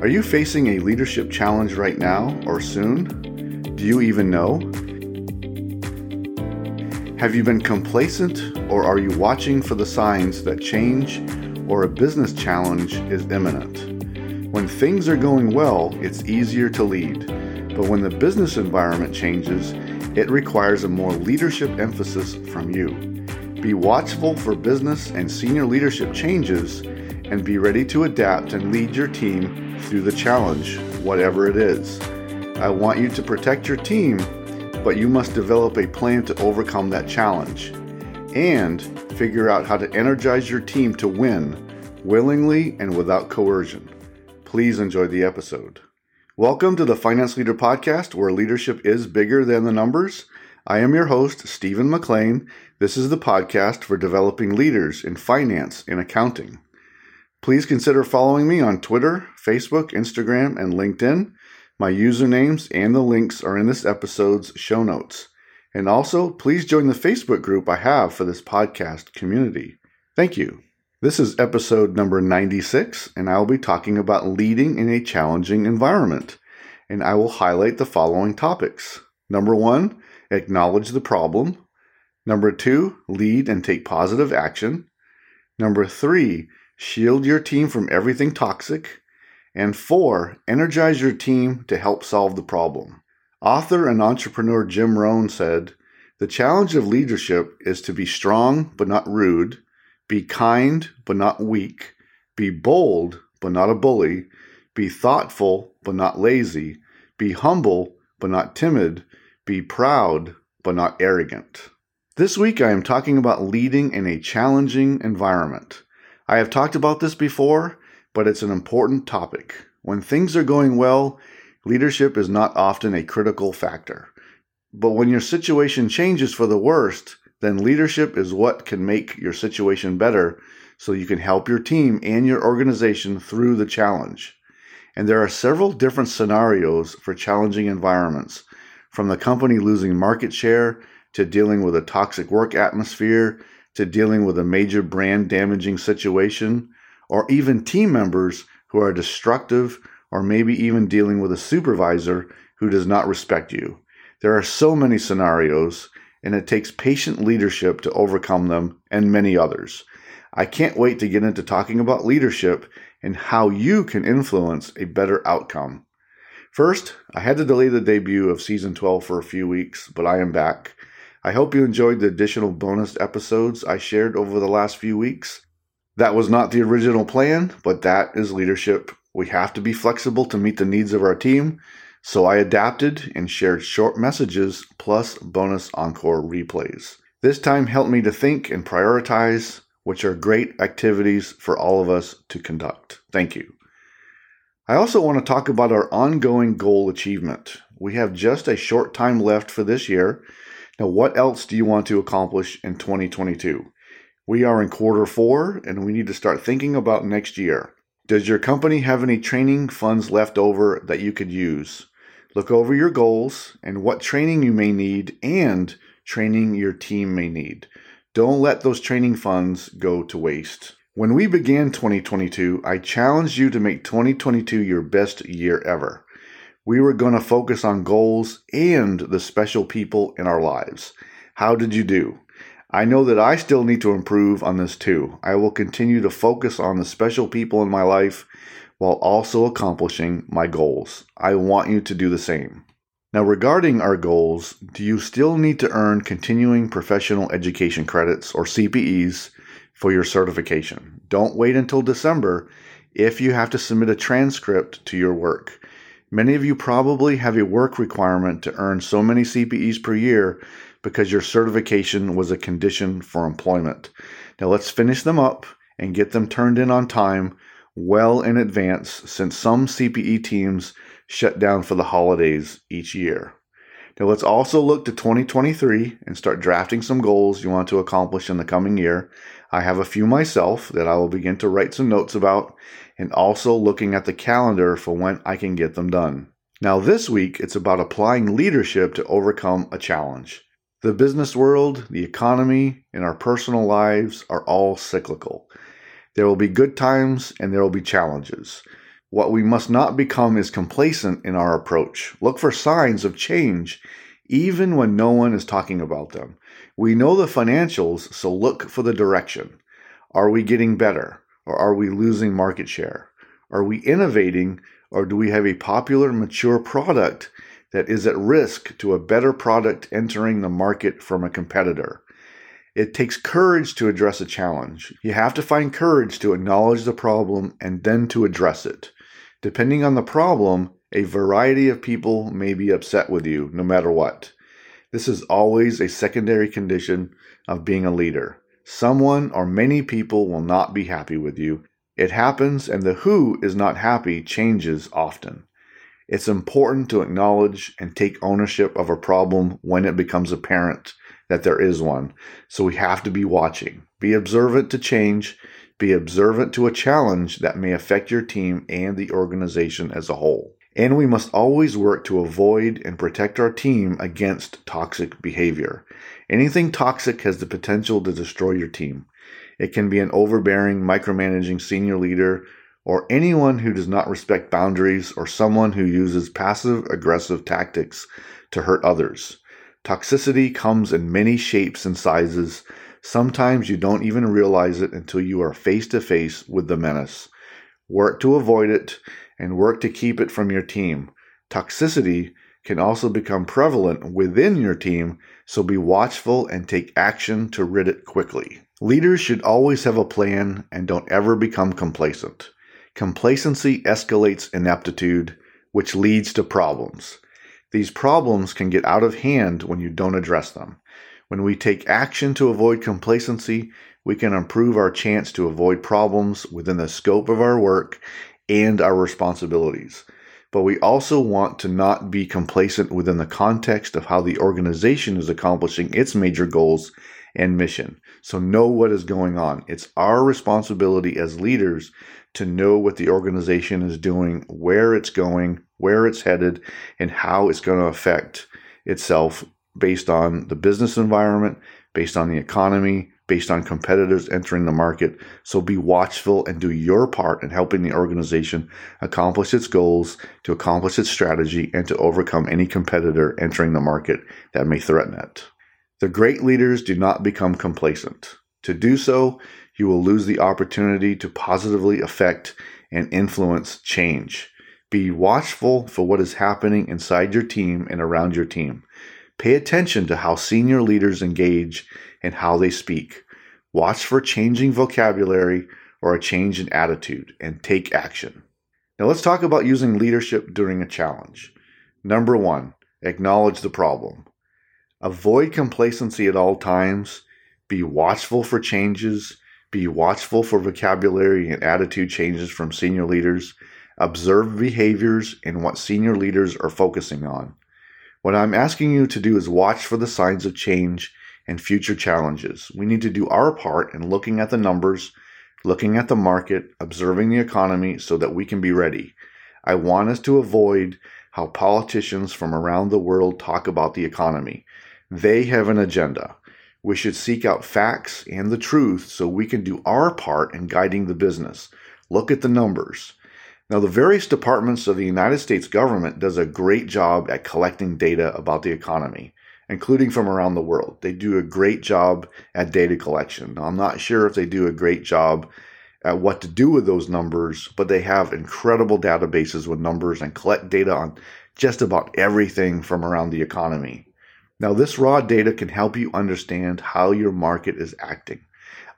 Are you facing a leadership challenge right now or soon? Do you even know? Have you been complacent or are you watching for the signs that change or a business challenge is imminent? When things are going well, it's easier to lead, but when the business environment changes, it requires a more leadership emphasis from you. Be watchful for business and senior leadership changes and be ready to adapt and lead your team through the challenge, whatever it is. I want you to protect your team but you must develop a plan to overcome that challenge and figure out how to energize your team to win willingly and without coercion. Please enjoy the episode. Welcome to the Finance Leader Podcast, where leadership is bigger than the numbers. I am your host, Stephen McLain. This is the podcast for developing leaders in finance and accounting. Please consider following me on Twitter, Facebook, Instagram, and LinkedIn. My usernames and the links are in this episode's show notes. And also, please join the Facebook group I have for this podcast community. Thank you. This is episode number 96, and I will be talking about leading in a challenging environment. And I will highlight the following topics. Number one, acknowledge the problem. Number two, lead and take positive action. Number three, shield your team from everything toxic. And four, energize your team to help solve the problem. Author and entrepreneur Jim Rohn said, The challenge of leadership is to be strong but not rude, be kind but not weak, be bold but not a bully, be thoughtful but not lazy, be humble but not timid, be proud but not arrogant. This week I am talking about leading in a challenging environment. I have talked about this before, but it's an important topic. When things are going well, leadership is not often a critical factor. But when your situation changes for the worst, then leadership is what can make your situation better so you can help your team and your organization through the challenge. And there are several different scenarios for challenging environments, from the company losing market share to dealing with a toxic work atmosphere to dealing with a major brand damaging situation or even team members who are destructive or maybe even dealing with a supervisor who does not respect you. There are so many scenarios, and it takes patient leadership to overcome them and many others. I can't wait to get into talking about leadership and how you can influence a better outcome. First, I had to delay the debut of season 12 for a few weeks, but I am back. I hope you enjoyed the additional bonus episodes I shared over the last few weeks. That was not the original plan, but that is leadership. We have to be flexible to meet the needs of our team. So I adapted and shared short messages plus bonus encore replays. This time helped me to think and prioritize, which are great activities for all of us to conduct. Thank you. I also want to talk about our ongoing goal achievement. We have just a short time left for this year. Now, what else do you want to accomplish in 2022? We are in quarter four and we need to start thinking about next year. Does your company have any training funds left over that you could use? Look over your goals and what training you may need and training your team may need. Don't let those training funds go to waste. When we began 2022, I challenged you to make 2022 your best year ever. We were going to focus on goals and the special people in our lives. How did you do? I know that I still need to improve on this too. I will continue to focus on the special people in my life while also accomplishing my goals. I want you to do the same. Now, regarding our goals, do you still need to earn continuing professional education credits or CPEs for your certification? Don't wait until December if you have to submit a transcript to your work. Many of you probably have a work requirement to earn so many CPEs per year because your certification was a condition for employment. Now let's finish them up and get them turned in on time well in advance since some CPE teams shut down for the holidays each year. Now let's also look to 2023 and start drafting some goals you want to accomplish in the coming year. I have a few myself that I will begin to write some notes about and also looking at the calendar for when I can get them done. Now this week it's about applying leadership to overcome a challenge. The business world, the economy, and our personal lives are all cyclical. There will be good times and there will be challenges. What we must not become is complacent in our approach. Look for signs of change even when no one is talking about them. We know the financials, so look for the direction. Are we getting better or are we losing market share? Are we innovating or do we have a popular, mature product that is at risk to a better product entering the market from a competitor? It takes courage to address a challenge. You have to find courage to acknowledge the problem and then to address it. Depending on the problem, a variety of people may be upset with you no matter what. This is always a secondary condition of being a leader. Someone or many people will not be happy with you. It happens, and the who is not happy changes often. It's important to acknowledge and take ownership of a problem when it becomes apparent that there is one. So we have to be watching. Be observant to change. Be observant to a challenge that may affect your team and the organization as a whole. And we must always work to avoid and protect our team against toxic behavior. Anything toxic has the potential to destroy your team. It can be an overbearing, micromanaging senior leader or anyone who does not respect boundaries or someone who uses passive aggressive tactics to hurt others. Toxicity comes in many shapes and sizes. Sometimes you don't even realize it until you are face to face with the menace. Work to avoid it and work to keep it from your team. Toxicity can also become prevalent within your team, so be watchful and take action to rid it quickly. Leaders should always have a plan and don't ever become complacent. Complacency escalates ineptitude, which leads to problems. These problems can get out of hand when you don't address them. When we take action to avoid complacency, we can improve our chance to avoid problems within the scope of our work and our responsibilities. But we also want to not be complacent within the context of how the organization is accomplishing its major goals and mission. So know what is going on. It's our responsibility as leaders to know what the organization is doing, where it's going, where it's headed, and how it's going to affect itself based on the business environment, based on the economy, based on competitors entering the market. So be watchful and do your part in helping the organization accomplish its goals, to accomplish its strategy, and to overcome any competitor entering the market that may threaten it. The great leaders do not become complacent. To do so, you will lose the opportunity to positively affect and influence change. Be watchful for what is happening inside your team and around your team. Pay attention to how senior leaders engage and how they speak. Watch for changing vocabulary or a change in attitude and take action. Now let's talk about using leadership during a challenge. Number one, acknowledge the problem. Avoid complacency at all times. Be watchful for changes. Be watchful for vocabulary and attitude changes from senior leaders. Observe behaviors and what senior leaders are focusing on. What I'm asking you to do is watch for the signs of change and future challenges. We need to do our part in looking at the numbers, looking at the market, observing the economy so that we can be ready. I want us to avoid how politicians from around the world talk about the economy. They have an agenda. We should seek out facts and the truth so we can do our part in guiding the business. Look at the numbers. Now, the various departments of the United States government does a great job at collecting data about the economy including from around the world. They do a great job at data collection. Now, I'm not sure if they do a great job at what to do with those numbers, but they have incredible databases with numbers and collect data on just about everything from around the economy. Now, this raw data can help you understand how your market is acting.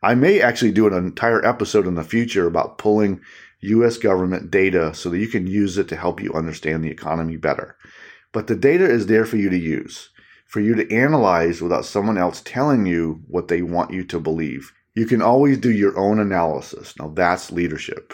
I may actually do an entire episode in the future about pulling US government data so that you can use it to help you understand the economy better. But the data is there for you to use for you to analyze without someone else telling you what they want you to believe. You can always do your own analysis. Now that's leadership.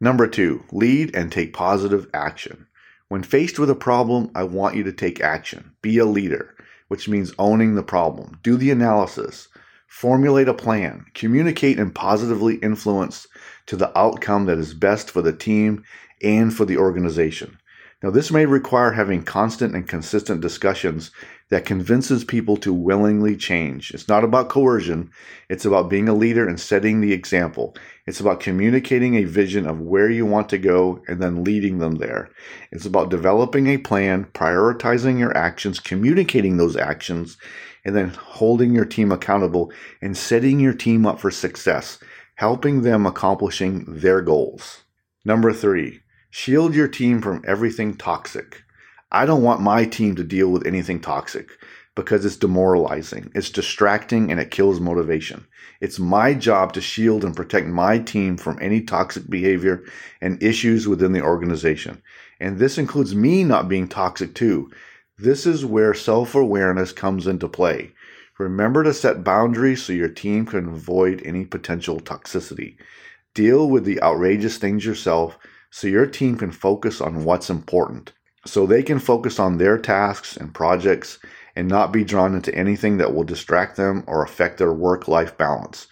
Number two, lead and take positive action. When faced with a problem, I want you to take action. Be a leader, which means owning the problem. Do the analysis. Formulate a plan. Communicate and positively influence to the outcome that is best for the team and for the organization. Now, this may require having constant and consistent discussions that convinces people to willingly change. It's not about coercion, it's about being a leader and setting the example. It's about communicating a vision of where you want to go and then leading them there. It's about developing a plan, prioritizing your actions, communicating those actions, and then holding your team accountable and setting your team up for success, helping them accomplishing their goals. Number three, shield your team from everything toxic. I don't want my team to deal with anything toxic because it's demoralizing, it's distracting, and it kills motivation. It's my job to shield and protect my team from any toxic behavior and issues within the organization. And this includes me not being toxic too. This is where self awareness comes into play. Remember to set boundaries so your team can avoid any potential toxicity. Deal with the outrageous things yourself so your team can focus on what's important so they can focus on their tasks and projects and not be drawn into anything that will distract them or affect their work life balance.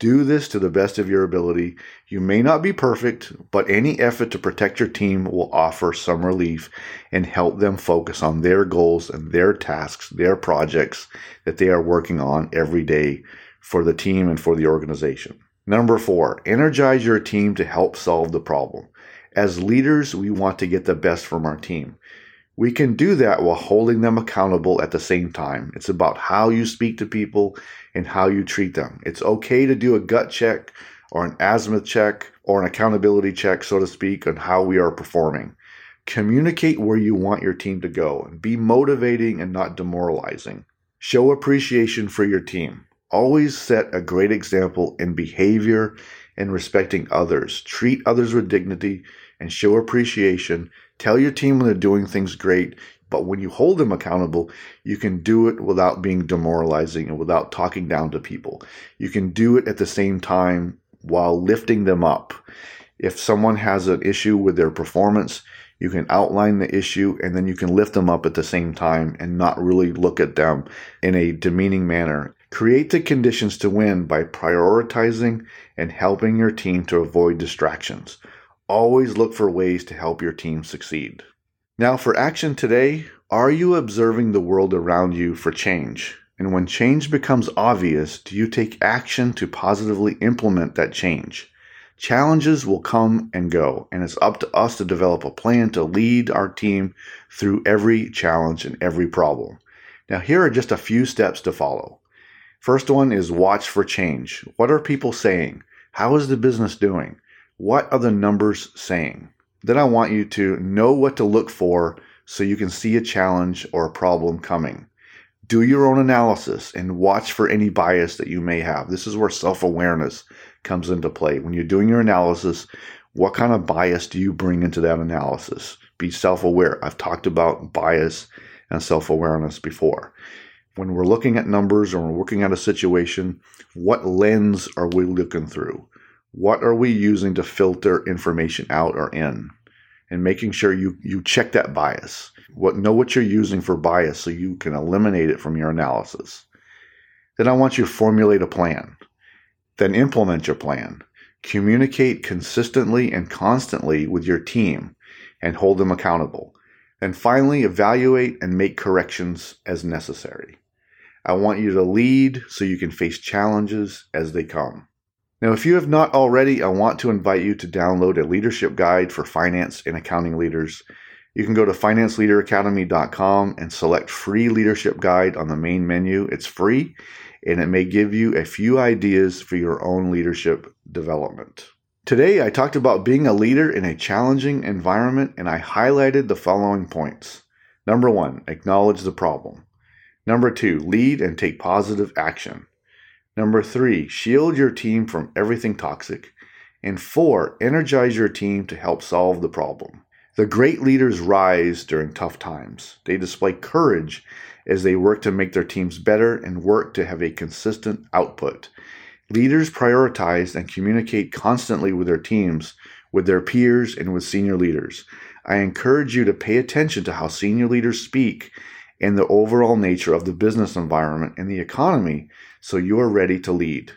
Do this to the best of your ability. You may not be perfect, but any effort to protect your team will offer some relief and help them focus on their goals and their tasks, their projects that they are working on every day for the team and for the organization. Number four, energize your team to help solve the problem. As leaders, we want to get the best from our team. We can do that while holding them accountable at the same time. It's about how you speak to people and how you treat them. It's okay to do a gut check or an azimuth check or an accountability check, so to speak, on how we are performing. Communicate where you want your team to go and be motivating and not demoralizing. Show appreciation for your team. Always set a great example in behavior and respecting others. Treat others with dignity and show appreciation. Tell your team when they're doing things great, but when you hold them accountable, you can do it without being demoralizing and without talking down to people. You can do it at the same time while lifting them up. If someone has an issue with their performance, you can outline the issue and then you can lift them up at the same time and not really look at them in a demeaning manner. Create the conditions to win by prioritizing and helping your team to avoid distractions. Always look for ways to help your team succeed. Now, for action today, are you observing the world around you for change? And when change becomes obvious, do you take action to positively implement that change? Challenges will come and go, and it's up to us to develop a plan to lead our team through every challenge and every problem. Now, here are just a few steps to follow. First one is watch for change. What are people saying? How is the business doing? What are the numbers saying? Then I want you to know what to look for so you can see a challenge or a problem coming. Do your own analysis and watch for any bias that you may have. This is where self awareness comes into play. When you're doing your analysis, what kind of bias do you bring into that analysis? Be self aware. I've talked about bias and self awareness before. When we're looking at numbers or we're looking at a situation, what lens are we looking through? What are we using to filter information out or in? And making sure you you check that bias. What know what you're using for bias so you can eliminate it from your analysis. Then i want you to formulate a plan. Then implement your plan. Communicate consistently and constantly with your team and hold them accountable. And finally evaluate and make corrections as necessary. I want you to lead so you can face challenges as they come now, if you have not already, I want to invite you to download a leadership guide for finance and accounting leaders. You can go to financeleaderacademy.com and select free leadership guide on the main menu. It's free and it may give you a few ideas for your own leadership development. Today, I talked about being a leader in a challenging environment and I highlighted the following points. Number one, acknowledge the problem. Number two, lead and take positive action. Number three, shield your team from everything toxic. And four, energize your team to help solve the problem. The great leaders rise during tough times. They display courage as they work to make their teams better and work to have a consistent output. Leaders prioritize and communicate constantly with their teams, with their peers, and with senior leaders. I encourage you to pay attention to how senior leaders speak and the overall nature of the business environment and the economy so you are ready to lead.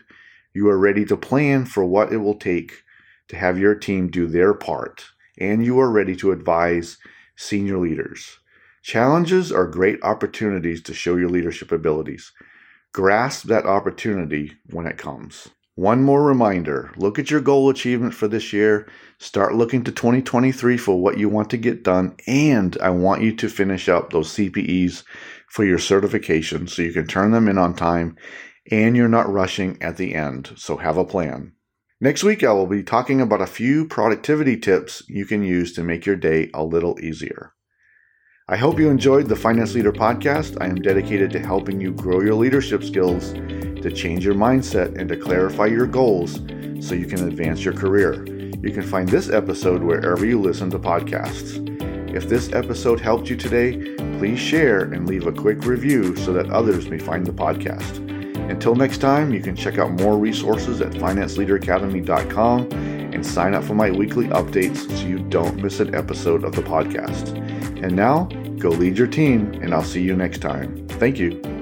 You are ready to plan for what it will take to have your team do their part, and you are ready to advise senior leaders. Challenges are great opportunities to show your leadership abilities. Grasp that opportunity when it comes. One more reminder look at your goal achievement for this year. Start looking to 2023 for what you want to get done. And I want you to finish up those CPEs for your certification so you can turn them in on time and you're not rushing at the end. So have a plan. Next week, I will be talking about a few productivity tips you can use to make your day a little easier. I hope you enjoyed the Finance Leader podcast. I am dedicated to helping you grow your leadership skills, to change your mindset, and to clarify your goals so you can advance your career. You can find this episode wherever you listen to podcasts. If this episode helped you today, please share and leave a quick review so that others may find the podcast. Until next time, you can check out more resources at financeleaderacademy.com and sign up for my weekly updates so you don't miss an episode of the podcast. And now, go lead your team, and I'll see you next time. Thank you.